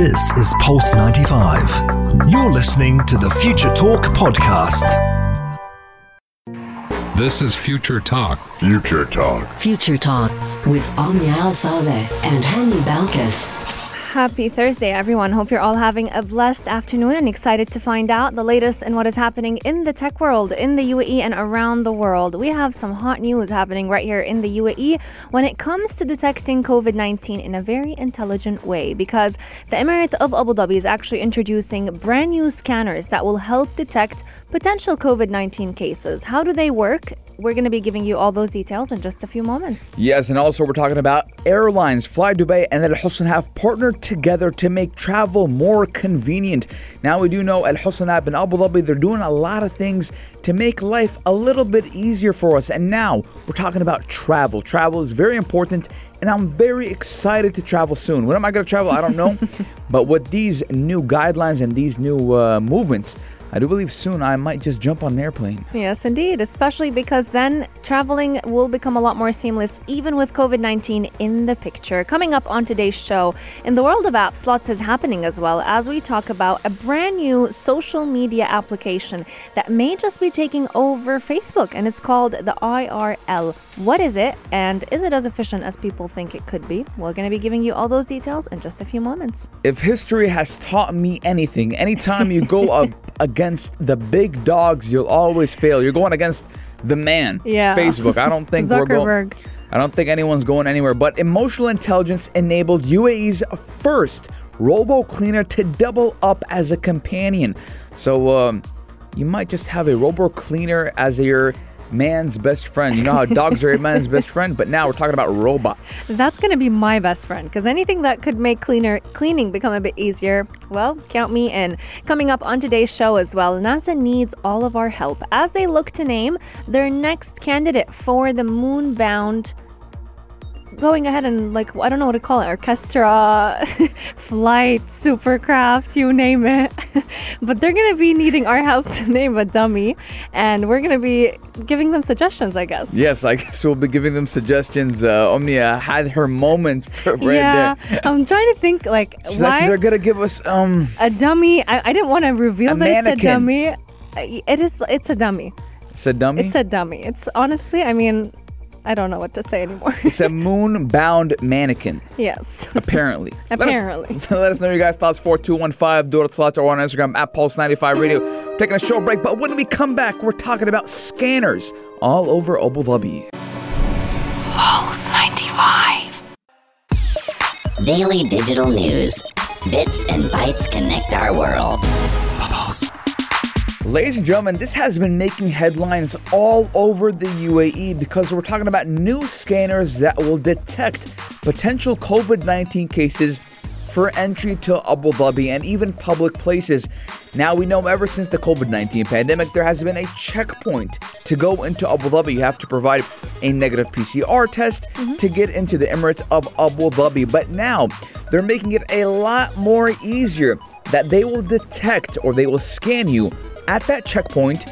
This is Pulse 95. You're listening to the Future Talk podcast. This is Future Talk. Future Talk. Future Talk with Omnia Al Saleh and Hani Balkis. Happy Thursday, everyone. Hope you're all having a blessed afternoon and excited to find out the latest and what is happening in the tech world, in the UAE, and around the world. We have some hot news happening right here in the UAE when it comes to detecting COVID 19 in a very intelligent way because the Emirate of Abu Dhabi is actually introducing brand new scanners that will help detect potential COVID 19 cases. How do they work? We're going to be giving you all those details in just a few moments. Yes, and also we're talking about airlines. Fly Dubai and Alhosn have partnered together to make travel more convenient. Now we do know Alhosn App in Abu Dhabi, they're doing a lot of things to make life a little bit easier for us. And now we're talking about travel. Travel is very important, and I'm very excited to travel soon. When am I going to travel? I don't know. but with these new guidelines and these new uh, movements, I do believe soon I might just jump on an airplane. Yes, indeed, especially because then traveling will become a lot more seamless, even with COVID 19 in the picture. Coming up on today's show, in the world of apps, lots is happening as well as we talk about a brand new social media application that may just be taking over Facebook, and it's called the IRL. What is it, and is it as efficient as people think it could be? We're going to be giving you all those details in just a few moments. If history has taught me anything, anytime you go up against the big dogs, you'll always fail. You're going against the man, Yeah. Facebook. I don't think we're going. I don't think anyone's going anywhere. But emotional intelligence enabled UAE's first robo cleaner to double up as a companion. So um, you might just have a robo cleaner as your man's best friend. You know how dogs are a man's best friend, but now we're talking about robots. That's going to be my best friend because anything that could make cleaner cleaning become a bit easier, well, count me in. Coming up on today's show as well, NASA needs all of our help as they look to name their next candidate for the moon-bound going ahead and like I don't know what to call it, orchestra, flight, supercraft, you name it. but they're gonna be needing our help to name a dummy, and we're gonna be giving them suggestions, I guess. Yes, I guess we'll be giving them suggestions. Uh, Omnia had her moment for right yeah, there. I'm trying to think like She's why like, they're gonna give us um a dummy. I, I didn't want to reveal that it's a mannequin. dummy. It is. It's a dummy. it's a dummy. It's a dummy. It's honestly. I mean, I don't know what to say anymore. It's a moon-bound mannequin. yes. Apparently. Apparently. Let us, let us know your guys' thoughts. 4215 Dora Salat or on Instagram at Pulse95 Radio. Taking a short break, but when we come back, we're talking about scanners all over Abu Dhabi. Pulse 95. Daily digital news. Bits and bytes connect our world. Ladies and gentlemen, this has been making headlines all over the UAE because we're talking about new scanners that will detect potential COVID 19 cases for entry to Abu Dhabi and even public places. Now, we know ever since the COVID 19 pandemic, there has been a checkpoint to go into Abu Dhabi. You have to provide a negative PCR test mm-hmm. to get into the Emirates of Abu Dhabi. But now, they're making it a lot more easier that they will detect or they will scan you at that checkpoint,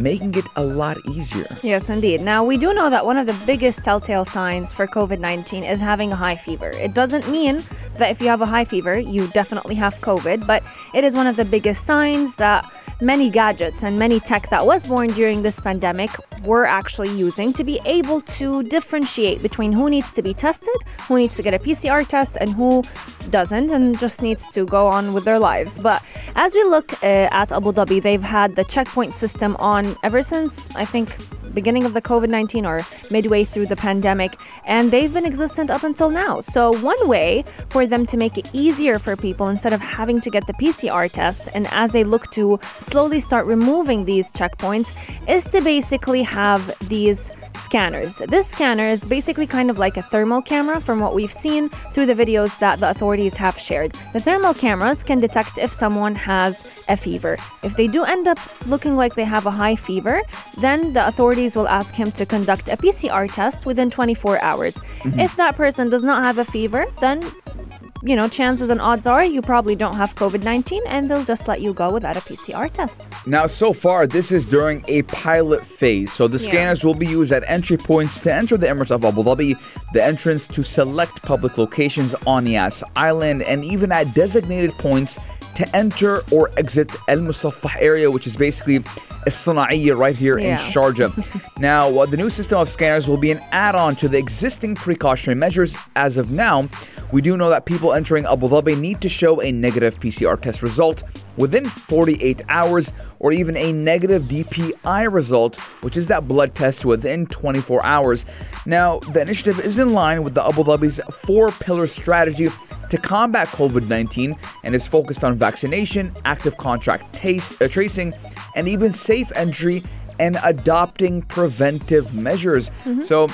making it a lot easier. Yes, indeed. Now, we do know that one of the biggest telltale signs for COVID 19 is having a high fever. It doesn't mean that if you have a high fever, you definitely have COVID, but it is one of the biggest signs that many gadgets and many tech that was born during this pandemic were actually using to be able to differentiate between who needs to be tested, who needs to get a PCR test, and who doesn't and just needs to go on with their lives. But as we look uh, at Abu Dhabi, they've had the checkpoint system on ever since I think beginning of the COVID 19 or midway through the pandemic, and they've been existent up until now. So, one way for them to make it easier for people instead of having to get the PCR test, and as they look to slowly start removing these checkpoints, is to basically have these scanners. This scanner is basically kind of like a thermal camera from what we've seen through the videos that the authorities have shared. The thermal cameras can detect if someone has a fever. If they do end up looking like they have a high fever, then the authorities will ask him to conduct a PCR test within 24 hours. Mm-hmm. If that person does not have a fever, then you know, chances and odds are you probably don't have COVID 19 and they'll just let you go without a PCR test. Now, so far, this is during a pilot phase. So the Yeah. scanners will be used at entry points to enter the Emirates of Abu Dhabi, the entrance to select public locations on Yas Island, and even at designated points to enter or exit Al Musaffah area, which is basically Sanaiya right here in Sharjah. now, uh, the new system of scanners will be an add on to the existing precautionary measures. As of now, we do know that people entering Abu Dhabi need to show a negative PCR test result within 48 hours or even a negative DPI result, which is that blood test within 24 hours. Now, the initiative is in line with the Abu Dhabi's four pillar strategy to combat COVID 19 and is focused on vaccination, active contract taste, uh, tracing, and even safe entry and adopting preventive measures. So,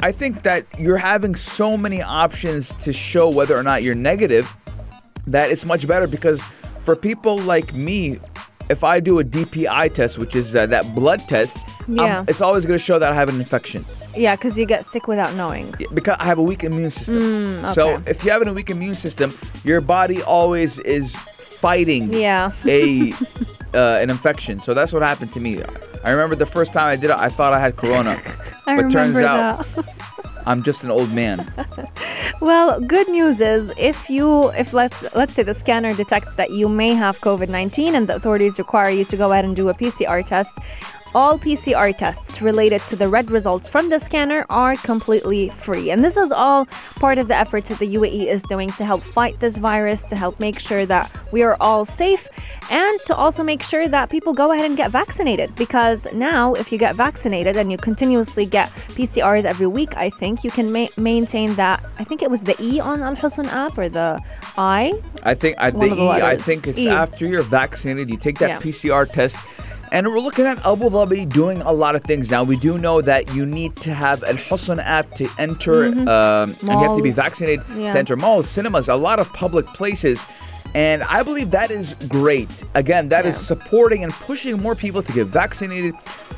I think that you're having so many options to show whether or not you're negative that it's much better because for people like me, if I do a DPI test, which is uh, that blood test, um, Yeah. it's always going to show that I have an infection Yeah, because you get sick without knowing. because I have a weak immune system. So okay. if you have a weak immune system, your body always is fighting Yeah. a uh, an infection. So that's what happened to me. I remember the first time I did it, I thought I had corona, I but turns out. I'm just an old man. Well, good news is if you if let's let's say the scanner detects that you may have COVID-19 and the authorities require you to go ahead and do a PCR test, all PCR tests related to the red results from the scanner are completely free. And this is all part of the efforts that the UAE is doing to help fight this virus, to help make sure that we are all safe, and to also make sure that people go ahead and get vaccinated. Because now, if you get vaccinated and you continuously get PCRs every week, I think you can ma- maintain that. I think it was the E on Alhosn app or the I. I think I, the the E, I letters. think it's E. after you're vaccinated, you take that Yeah. PCR test. And we're looking at Abu Dhabi doing a lot of things now. We do know that you need to have Alhosn app to enter, um, and you have to be Mm-hmm. Vaccinated Yeah. to enter malls, cinemas, a lot of public places. And I believe that is great. Again, that is Yeah. supporting and pushing more people to get vaccinated.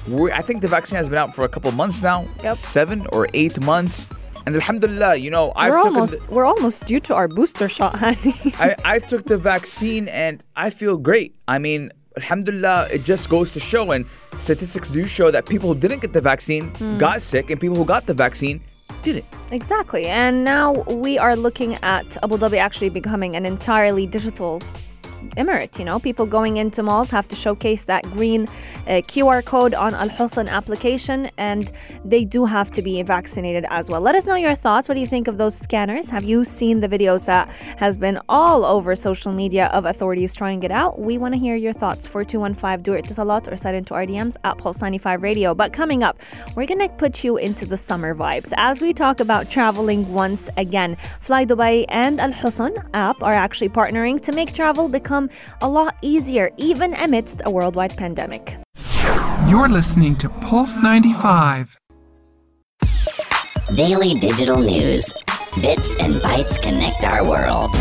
We're, I think the vaccine has been out for a couple months now, Yep. seven or eight months. And alhamdulillah, you know, I've we're taken the- almost we're almost due to our booster shot, honey. I, I took the vaccine and I feel great. I mean, alhamdulillah, it just goes to show, and statistics do show that people who didn't get the vaccine hmm. got sick, and people who got the vaccine didn't. Exactly. And now we are looking at Abu Dhabi actually becoming an entirely digital emirate. You know, people going into malls have to showcase that green uh, QR code on Alhosn application, and they do have to be vaccinated as well. Let us know your thoughts. What do you think of those scanners? Have you seen the videos that has been all over social media of authorities trying it out? We want to hear your thoughts. 4215 do it to Salat or send into our DMs at Pulse 95 Radio. But coming up, we're to put you into the summer vibes as we talk about traveling once again. Fly Dubai and Alhosn app are actually partnering to make travel become a lot easier, even amidst a worldwide pandemic. You're listening to Pulse 95. Daily digital news. Bits and bytes connect our world.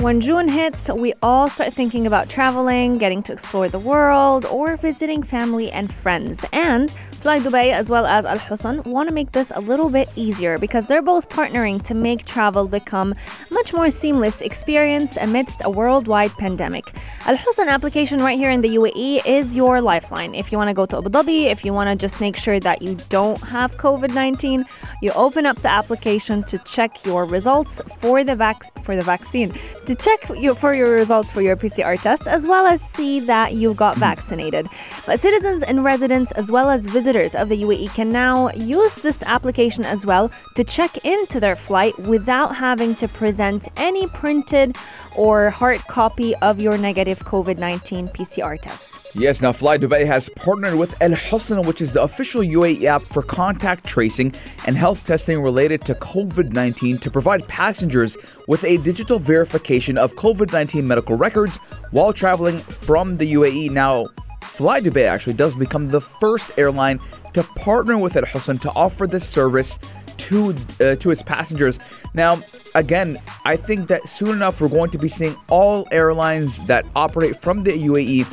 When June hits, we all start thinking about traveling, getting to explore the world, or visiting family and friends. And Fly Dubai as well as Alhosn want to make this a little bit easier because they're both partnering to make travel become a much more seamless experience amidst a worldwide pandemic. Alhosn application right here in the UAE is your lifeline. If you want to go to Abu Dhabi, if you want to just make sure that you don't have COVID 19, you open up the application to check your results for the vac- for the vaccine, to check your, for your results for your PCR test, as well as see that you got vaccinated. But citizens and residents, as well as visitors of the UAE, can now use this application as well to check into their flight without having to present any printed or hard copy of your negative COVID 19 PCR test. Yes, now Fly Dubai has partnered with Alhosn, which is the official UAE app for contact tracing and health testing related to COVID 19 to provide passengers with a digital verification of COVID 19 medical records while traveling from the UAE. Now, Fly Dubai actually does become the first airline to partner with Alhosn to offer this service to uh, to its passengers. Now, again, I think that soon enough we're going to be seeing all airlines that operate from the UAE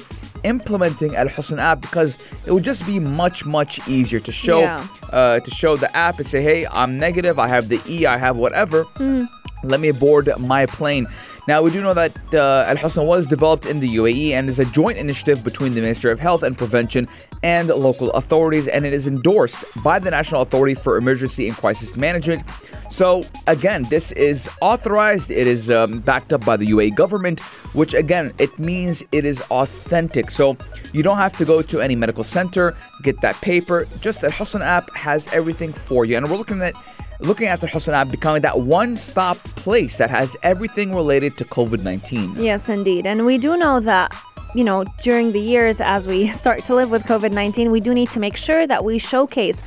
implementing Alhosn app because it would just be much much easier to show Yeah. uh, to show the app and say, hey, I'm negative, I have the E, I have whatever. let me board my plane. Now, we do know that uh, Alhosn was developed in the UAE and is a joint initiative between the Ministry of Health and Prevention and local authorities, and it is endorsed by the National Authority for Emergency and Crisis Management. So, again, this is authorized, it is um, backed up by the UAE government, which again, it means it is authentic. So, you don't have to go to any medical center, get that paper. Just the Hosn app has everything for you. And we're looking at looking at the Hosn app becoming that one-stop place that has everything related to COVID-19. Yes, indeed. And we do know that, you know, during the years as we start to live with COVID 19, we do need to make sure that we showcase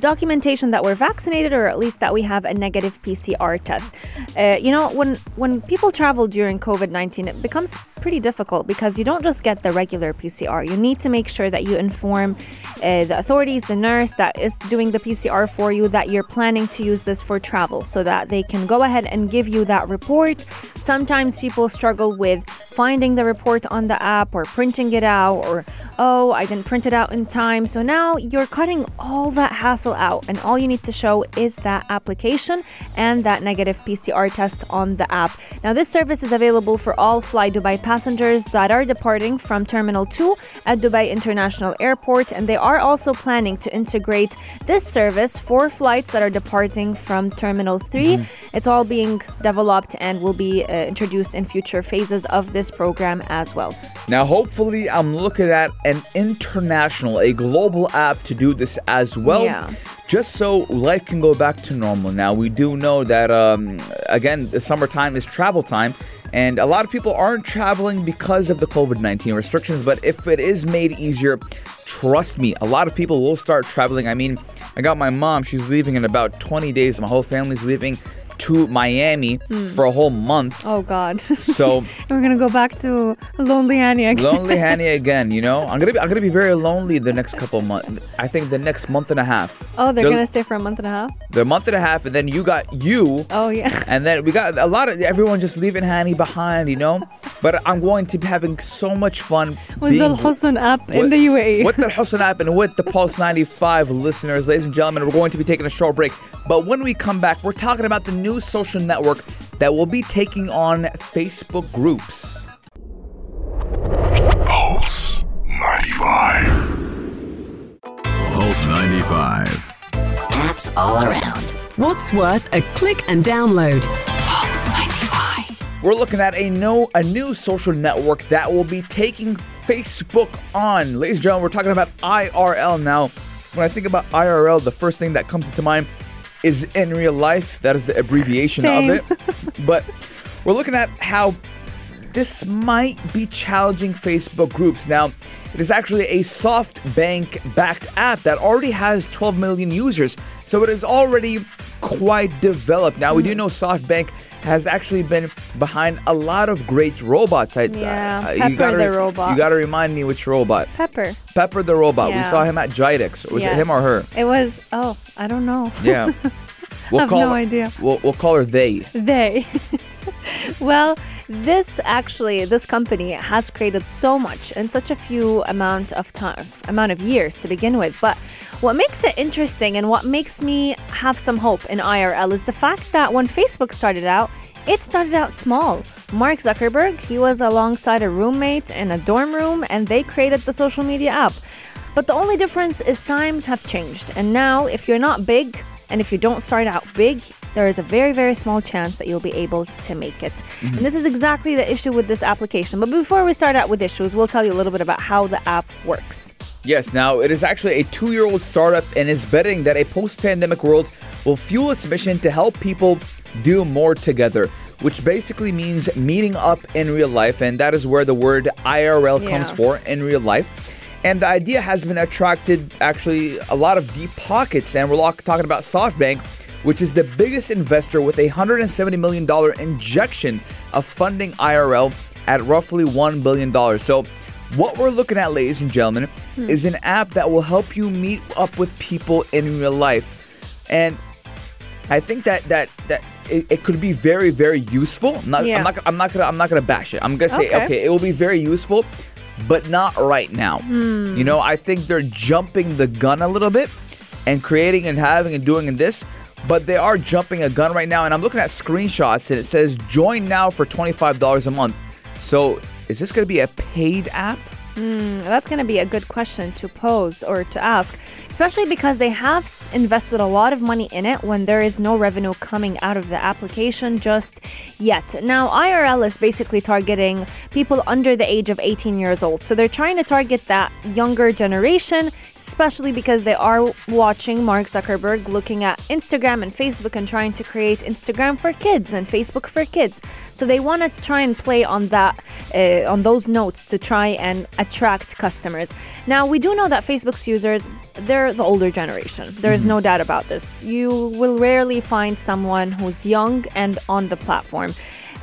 documentation that we're vaccinated or at least that we have a negative PCR test. Uh, you know, when when people travel during COVID-19, it becomes pretty difficult because you don't just get the regular PCR. You need to make sure that you inform uh, the authorities, the nurse that is doing the PCR for you, that you're planning to use this for travel so that they can go ahead and give you that report. Sometimes people struggle with finding the report on the app or printing it out or oh, I didn't print it out in time. So now you're cutting all that hassle out, and all you need to show is that application and that negative PCR test on the app. Now, this service is available for all Fly Dubai passengers that are departing from Terminal 2 at Dubai International Airport, and they are also planning to integrate this service for flights that are departing from Terminal 3. Mm-hmm. It's all being developed and will be uh, introduced in future phases of this program as well. Now, hopefully, I'm looking at an international, a global app to do this as well. Yeah. Just so life can go back to normal. Now, we do know that, um, again, the summertime is travel time, and a lot of people aren't traveling because of the COVID 19 restrictions. But if it is made easier, trust me, a lot of people will start traveling. I mean, I got my mom, she's leaving in about 20 days. My whole family's leaving to Miami hmm. for a whole month. Oh, God. So, We're gonna go back to Lonely Annie again. lonely Hanny again. You know, I'm gonna be I'm gonna be very lonely the next couple months. I think the next month and a half. Oh, they're The- gonna stay for a month and a half. The month and a half, and then you got you. Oh yeah. And then we got a lot of everyone just leaving Hanny behind, you know. But I'm going to be having so much fun With the Hosn app in the UAE. With the Hosn app and with the Pulse 95 listeners, ladies and gentlemen, we're going to be taking a short break. But when we come back, we're talking about the new social network that will be taking on Facebook groups. Pulse 95. Pulse 95. Apps all around. What's worth a click and download? Pulse 95. We're looking at a no a new social network that will be taking Facebook on. Ladies and gentlemen, we're talking about IRL now. When I think about IRL, the first thing that comes into mind is in real life. That is the abbreviation Same. of it. but we're looking at how this might be challenging Facebook groups. Now, it is actually a SoftBank backed app that already has 12 million users, so it is already quite developed. Now, we do mm. know SoftBank has actually been behind a lot of great robots. I, Yeah, uh, Pepper you gotta, the robot. You gotta remind me which robot. Pepper. Pepper the robot. We saw him at GITEX. Was it him or her? It was. Oh, I don't know. Yeah. We'll have call no idea. We'll, we'll call her they. They. well, this actually, this company has created so much in such a few amount of time, amount of years to begin with. But what makes it interesting and what makes me have some hope in IRL is the fact that when Facebook started out, it started out small. Mark Zuckerberg, he was alongside a roommate in a dorm room and they created the social media app. But the only difference is times have changed. And now, if you're not big and if you don't start out big, there is a very, very small chance that you'll be able to make it. And this is exactly the issue with this application. But before we start out with issues, we'll tell you a little bit about how the app works. Yes, now it is actually a two year old startup and is betting that a post pandemic world will fuel its mission to help people do more together, which basically means meeting up in real life. And that is where the word IRL comes for in real life. And the idea has been attracted actually a lot of deep pockets. And we're talking about SoftBank, which is the biggest investor with a $170 million injection of funding IRL at roughly $1 billion. So, what we're looking at, ladies and gentlemen, is an app that will help you meet up with people in real life. And I think that that that it, it could be very very useful. I'm not, Yeah. I'm not I'm not gonna I'm not gonna bash it. I'm gonna say Okay. okay, it will be very useful, but not right now. Hmm. You know, I think they're jumping the gun a little bit and creating and having and doing and this but they are jumping a gun right now. And I'm looking at screenshots and it says join now for $25 a month. So is this going to be a paid app? Mm, that's going to be a good question to pose or to ask, especially because they have invested a lot of money in it when there is no revenue coming out of the application just yet. Now, IRL is basically targeting people under the age of 18 years old. So they're trying to target that younger generation, especially because they are watching Mark Zuckerberg looking at Instagram and Facebook and trying to create Instagram for kids and Facebook for kids. So they want to try and play on that, uh, on those notes to try and attract customers. Now we do know that Facebook's users, they're the older generation. There is no mm-hmm. doubt about this. You will rarely find someone who's young and on the platform.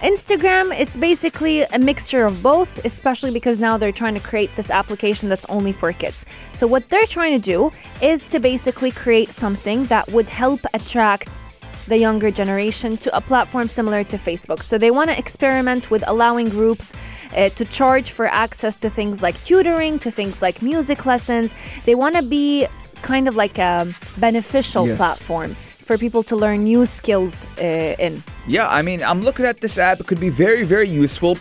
Instagram, it's basically a mixture of both, especially because now they're trying to create this application that's only for kids. So, what they're trying to do is to basically create something that would help attract the younger generation to a platform similar to Facebook. So they want to experiment with allowing groups uh, to charge for access to things like tutoring, to things like music lessons. They want to be kind of like a beneficial Yes. platform for people to learn new skills uh, in. Yeah, I mean, I'm looking at this app. It could be very, very useful.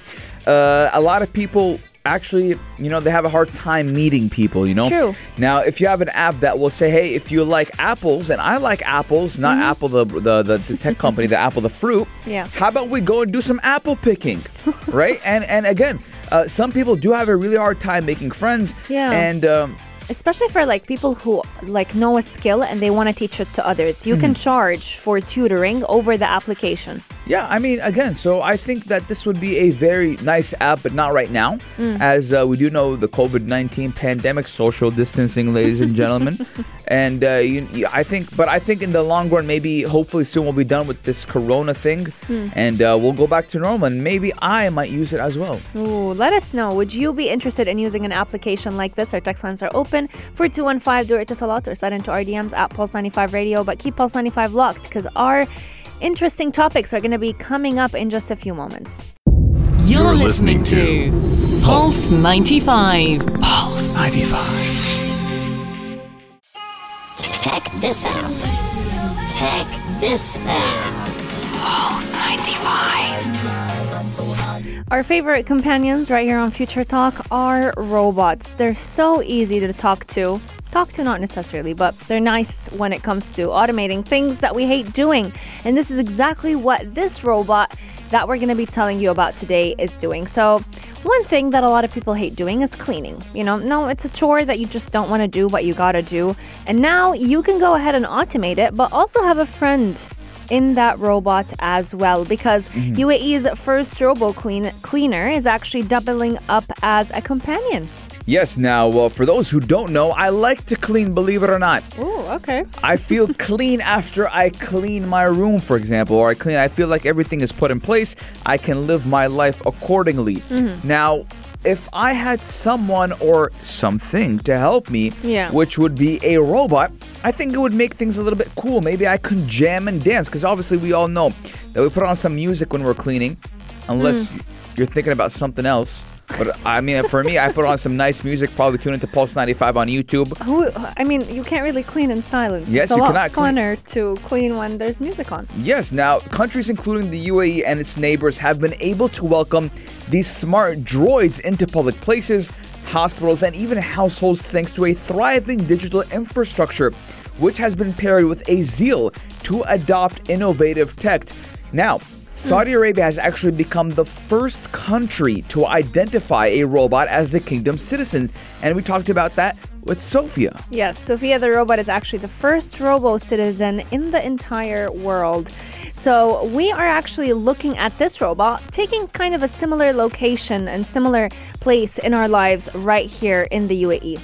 Uh, a lot of people actually, you know, they have a hard time meeting people, you know? True. Now, if you have an app that will say, hey, if you like apples, and I like apples, not Apple, the, the, the, the tech company, the Apple, the fruit, Mm-hmm. Yeah. how about we go and do some apple picking, right? And, and again, uh, some people do have a really hard time making friends. Yeah. And, um, especially for like people who like know a skill and they want to teach it to others you can charge for tutoring over the application Yeah, I mean, again, so I think that this would be a very nice app, but not right now, Mm. as uh, we do know the COVID 19 pandemic, social distancing, ladies and gentlemen. and uh, you, you- I think, but I think in the long run, maybe hopefully soon we'll be done with this corona thing Hmm. and uh, we'll go back to normal. And maybe I might use it as well. Ooh, let us know. Would you be interested in using an application like this? Our text lines are open for 215 do it to Salat or slide into our DMs at Pulse 95 Radio. But keep Pulse 95 locked because our interesting topics are going to be coming up in just a few moments. You're, You're listening, listening to Pulse 95. Pulse 95. Check this out. Check this out. Pulse 95. Our favorite companions right here on Future Talk are robots. They're so easy to talk to. Talk to, not necessarily, but they're nice when it comes to automating things that we hate doing. And this is exactly what this robot that we're going to be telling you about today is doing. So, one thing that a lot of people hate doing is cleaning. You know, no, it's a chore that you just don't want to do, but you gotta do. And now you can go ahead and automate it, but also have a friend in that robot as well because UAE's first robo clean cleaner is actually doubling up as a companion. Yes, now, well, for those who don't know, I like to clean, believe it or not. Oh, okay. I feel clean after I clean my room, for example, or I clean. I feel like everything is put in place. I can live my life accordingly. Mm-hmm. Now, if I had someone or something to help me, Yeah. which would be a robot, I think it would make things a little bit cool. Maybe I could jam and dance, because obviously we all know that we put on some music when we're cleaning, unless Mm. you're thinking about something else. But I mean, for me, I put on some nice music. Probably tune into Pulse 95 on YouTube. Who? I mean, you can't really clean in silence. Yes, it's a you lot cannot clean- funner to clean when there's music on. Yes, now countries including the UAE and its neighbors have been able to welcome these smart droids into public places, hospitals, and even households thanks to a thriving digital infrastructure, which has been paired with a zeal to adopt innovative tech. Now, Saudi Arabia has actually become the first country to identify a robot as the kingdom's citizen, and we talked about that with Sophia. Yes, Sophia the robot is actually the first robo citizen in the entire world. So, we are actually looking at this robot taking kind of a similar location and similar place in our lives right here in the UAE.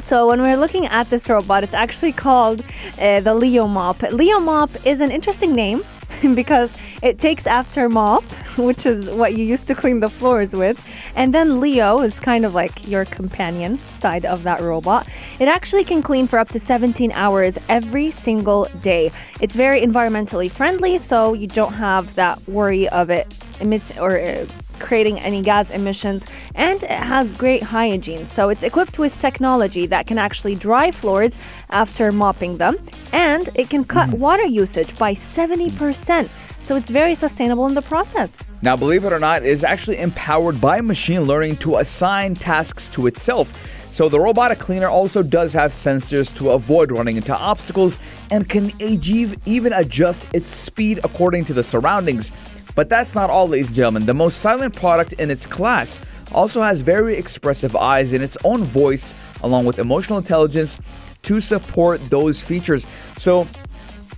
So when we're looking at this robot, it's actually called uh, the Leo Mop. Leo Mop is an interesting name because it takes after mop, which is what you used to clean the floors with, and then Leo is kind of like your companion side of that robot. It actually can clean for up to 17 hours every single day. It's very environmentally friendly, so you don't have that worry of it emits or uh, creating any gas emissions, and it has great hygiene. So it's equipped with technology that can actually dry floors after mopping them, and it can cut mm-hmm. water usage by 70%. So it's very sustainable in the process. Now, believe it or not, it is actually empowered by machine learning to assign tasks to itself. So the robotic cleaner also does have sensors to avoid running into obstacles and can even adjust its speed according to the surroundings. But that's not all, ladies and gentlemen. The most silent product in its class also has very expressive eyes and its own voice, along with emotional intelligence to support those features. So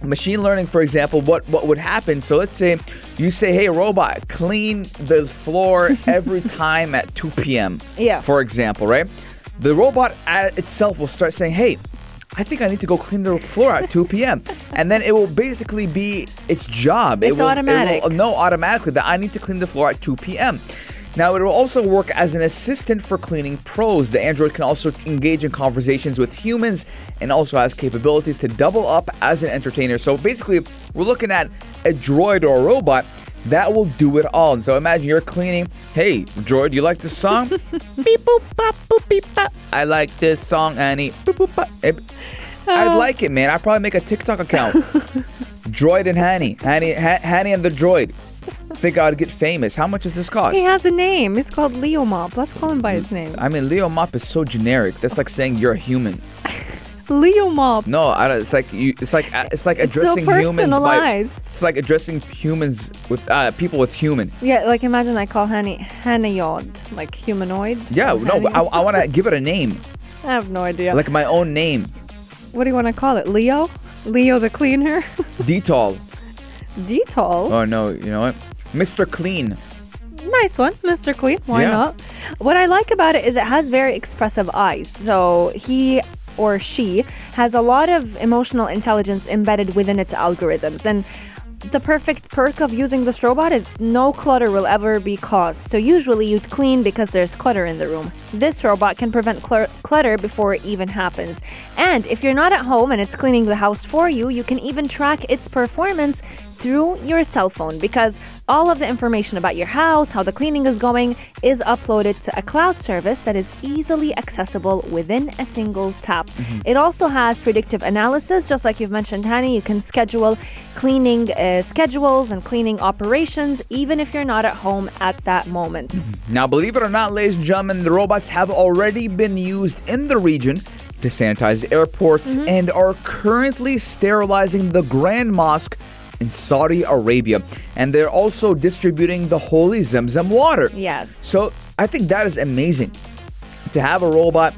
machine learning for example what what would happen so let's say you say hey robot clean the floor every time at 2 p.m Yeah. for example right the robot itself will start saying hey I think I need to go clean the floor at 2 p.m. and then it will basically be its job. It It's will, automatic. It will know automatically that I need to clean the floor at 2 p.m. Now, it will also work as an assistant for cleaning pros. The Android can also engage in conversations with humans and also has capabilities to double up as an entertainer. So basically, we're looking at a droid or a robot that will do it all. And so imagine you're cleaning. Hey, droid, you like this song? beep boop bop boop beep bop. I like this song, Annie. Boop boop bop. I'd oh. like it, man. I'd probably make a TikTok account. droid and Hanny. Hanny, ha- Hanny and the droid. Think I'd get famous. How much does this cost? He has a name. It's called Leo Mop. Let's call him by his name. I mean, Leo Mop is so generic. That's like saying you're a human. Leo Mob. No, I don't, it's like you. It's like it's like It's so addressing humans by. It's like addressing humans with uh, people with human. Yeah, like imagine I call Hanny Hanayod, like humanoid. Yeah, no, I, I want to give it a name, I have no idea. like my own name, what do you want to call it? Leo? Leo the cleaner? Dettol. Dettol? Oh no, you know what, Mr. Clean. Nice one, Mr. Clean. Why Yeah. not? What I like about it is it has very expressive eyes. So he or she has a lot of emotional intelligence embedded within its algorithms. And the perfect perk of using this robot is no clutter will ever be caused. So usually you'd clean because there's clutter in the room. This robot can prevent cl- clutter before it even happens. And if you're not at home and it's cleaning the house for you, you can even track its performance through your cell phone because all of the information about your house, how the cleaning is going, is uploaded to a cloud service that is easily accessible within a single tap. Mm-hmm. It also has predictive analysis, just like you've mentioned, Hani. You can schedule cleaning uh, schedules and cleaning operations even if you're not at home at that moment. Mm-hmm. Now, believe it or not, ladies and gentlemen, the robots have already been used in the region to sanitize airports mm-hmm. and are currently sterilizing the Grand Mosque in Saudi Arabia. And they're also distributing the holy Zamzam water. Yes. So I think that is amazing to have a robot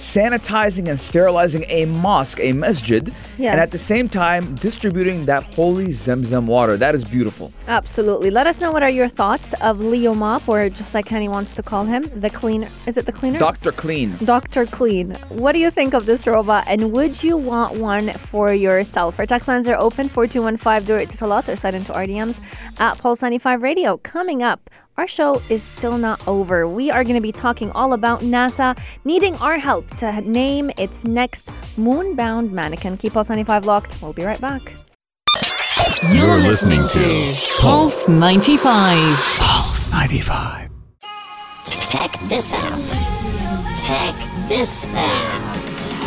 sanitizing and sterilizing a mosque, a masjid, and at the same time distributing that holy Zamzam water. That is beautiful. Absolutely. Let us know what are your thoughts of Leo Mop, or just like Henny wants to call him, the cleaner. Is it the cleaner? Dr. Clean. Dr. Clean. What do you think of this robot and would you want one for yourself? Our text lines are open 4215 do it to Salat or send into RDMs at Pulse 95 Radio. Coming up, our show is still not over. We are going to be talking all about NASA needing our help to name its next moon-bound mannequin. Keep Pulse 95 locked. We'll be right back. You're listening to Pulse 95. Pulse 95. Check this out. Check this out.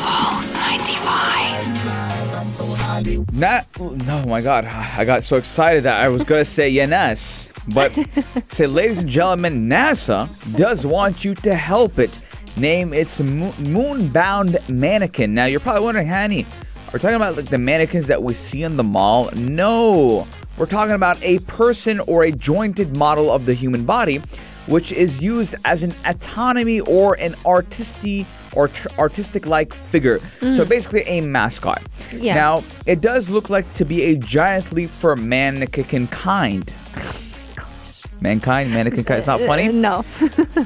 Pulse 95. Not, no, my God. I got so excited that I was going to say yes. But say, ladies and gentlemen, NASA does want you to help it name its mo- moon-bound mannequin. Now, you're probably wondering, Hanny, are we talking about like the mannequins that we see in the mall? No. We're talking about a person or a jointed model of the human body, which is used as an autonomy or an artistic or tr- artistic-like figure. So mm. basically, a mascot. Yeah. Now, it does look like to be a giant leap for mannequin-kind. Mankind, mannequin kind. It's not funny. no.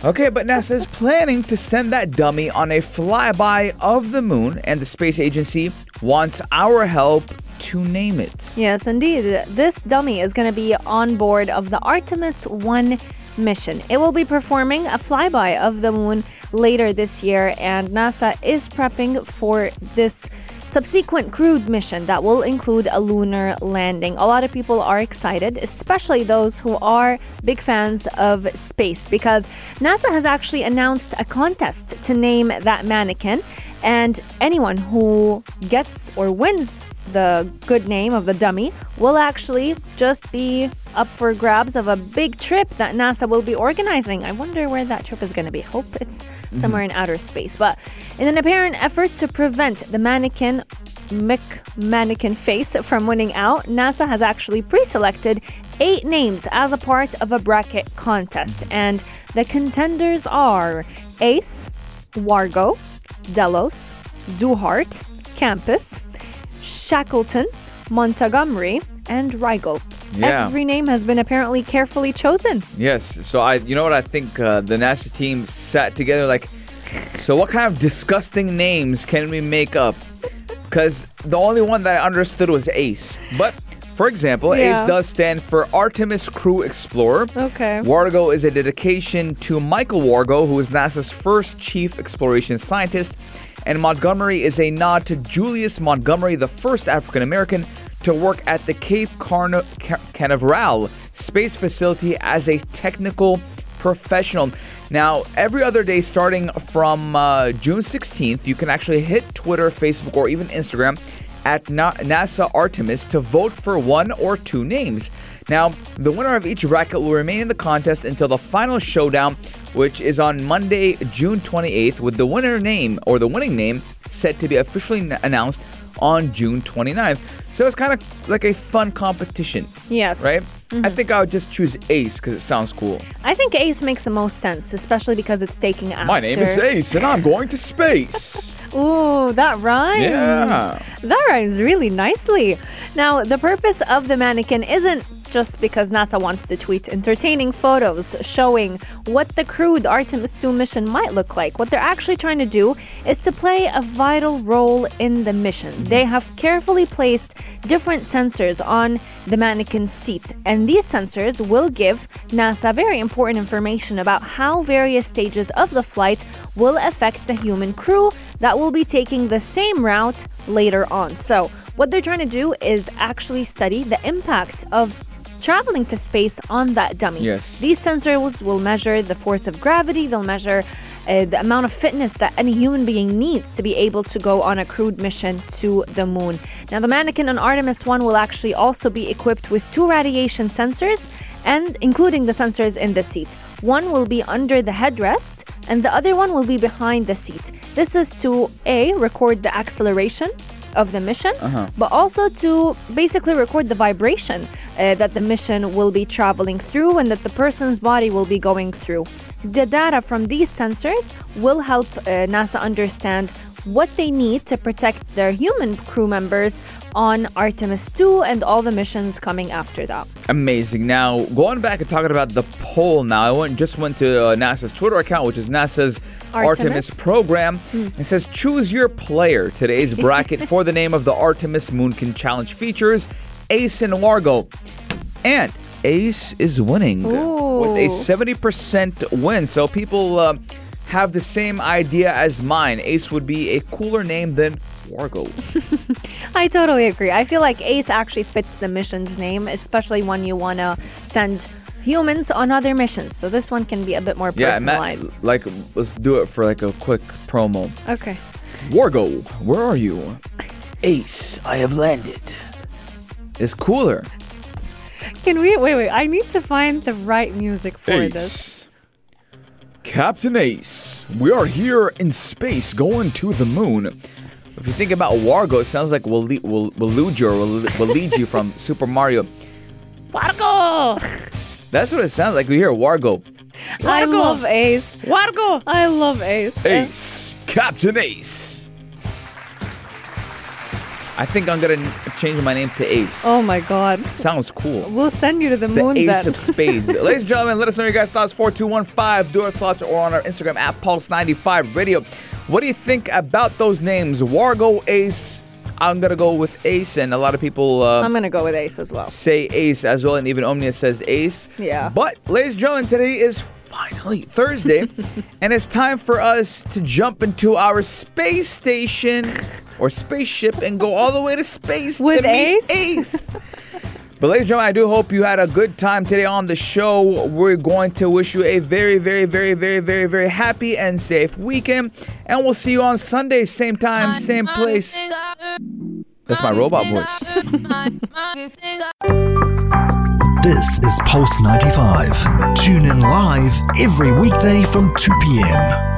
Okay, but NASA is planning to send that dummy on a flyby of the moon, and the space agency wants our help to name it. Yes, indeed. This dummy is going to be on board of the Artemis 1 mission. It will be performing a flyby of the moon later this year, and NASA is prepping for this subsequent crewed mission that will include a lunar landing. A lot of people are excited, especially those who are big fans of space, because NASA has actually announced a contest to name that mannequin. And anyone who gets or wins the good name of the dummy will actually just be up for grabs of a big trip that NASA will be organizing. I wonder where that trip is going to be. Hope it's mm-hmm. somewhere in outer space. But in an apparent effort to prevent the mannequin Mick mannequin face from winning out, NASA has actually pre-selected eight names as a part of a bracket contest, and the contenders are Ace, Wargo, Delos, Duhart, Campos, Shackleton, Montgomery, and Rigel. Yeah. Every name has been apparently carefully chosen. Yes. So I, you know what I think uh, the NASA team sat together like, so what kind of disgusting names can we make up? Because the only one that I understood was Ace. But for example, Yeah. Ace does stand for Artemis Crew Explorer. Okay. Wargo is a dedication to Michael Wargo, who is NASA's first chief exploration scientist. And Montgomery is a nod to Julius Montgomery, the first African American to work at the Cape Carna- Ca- Canaveral space facility as a technical professional. Now, every other day starting from uh, June 16th, you can actually hit Twitter, Facebook, or even Instagram at Na- NASA Artemis to vote for one or two names. Now, the winner of each bracket will remain in the contest until the final showdown, which is on Monday, June 28th, with the winner name or the winning name set to be officially n- announced on June 29th. So it's kind of like a fun competition, Yes. right? Mm-hmm. I think I would just choose Ace because it sounds cool. I think Ace makes the most sense, especially because it's taking after. My name is Ace, and I'm going to space. Ooh, that rhymes. Yeah. That rhymes really nicely. Now, the purpose of the mannequin isn't just because NASA wants to tweet entertaining photos showing what the crewed Artemis 2 mission might look like. What they're actually trying to do is to play a vital role in the mission. They have carefully placed different sensors on the mannequin's seat, and these sensors will give NASA very important information about how various stages of the flight will affect the human crew that will be taking the same route later on. So, what they're trying to do is actually study the impact of traveling to space on that dummy. Yes. These sensors will measure the force of gravity, they'll measure uh, the amount of fitness that any human being needs to be able to go on a crewed mission to the moon. Now, the mannequin on Artemis 1 will actually also be equipped with two radiation sensors and including the sensors in the seat. One will be under the headrest and the other one will be behind the seat. This is to A, record the acceleration of the mission, but also to basically record the vibration uh, that the mission will be traveling through and that the person's body will be going through. The data from these sensors will help uh, NASA understand what they need to protect their human crew members on Artemis 2 and all the missions coming after that. Amazing. Now, going back and talking about the poll now, I went, just went to uh, NASA's Twitter account, which is NASA's Artemis, Artemis? program. It says, choose your player. Today's bracket for the name of the Artemis Moonikin Challenge features Ace and Wargo. And Ace is winning with a 70% win. So people uh, have the same idea as mine. Ace would be a cooler name than Wargo. I totally agree. I feel like Ace actually fits the mission's name, especially when you want to send humans on other missions. So this one can be a bit more personalized. Yeah, Matt, personalized. like, let's do it for like a quick promo. okay. Wargo, where are you? Ace, I have landed. It's cooler. Can we wait? Wait, I need to find the right music for this. Captain Ace, we are here in space going to the moon. If you think about Wargo, it sounds like Wal- Wal- Waluigi or Wal- Waluigi from Super Mario. Wargo! That's what it sounds like. We hear Wargo. I love Ace. Wargo! I love Ace. Ace, Captain Ace. I think I'm gonna change my name to Ace. Oh my God. Sounds cool. We'll send you to the The moon Ace then. of Spades. Ladies and gentlemen, let us know your guys' thoughts. 4215, do our slots or on our Instagram at Pulse95 Radio. What do you think about those names? Wargo, Ace. I'm gonna go with Ace, and a lot of people uh, I'm gonna go with Ace as well. say Ace as well, and even Omnia says Ace. Yeah. But, ladies and gentlemen, today is finally Thursday, and it's time for us to jump into our space station or spaceship and go all the way to space With to meet Ace? Ace. But ladies and gentlemen, I do hope you had a good time today on the show. We're going to wish you a very, very, very, very, very, very happy and safe weekend. And we'll see you on Sunday, same time, same place. That's my robot voice. This is Pulse 95. Tune in live every weekday from 2 p.m.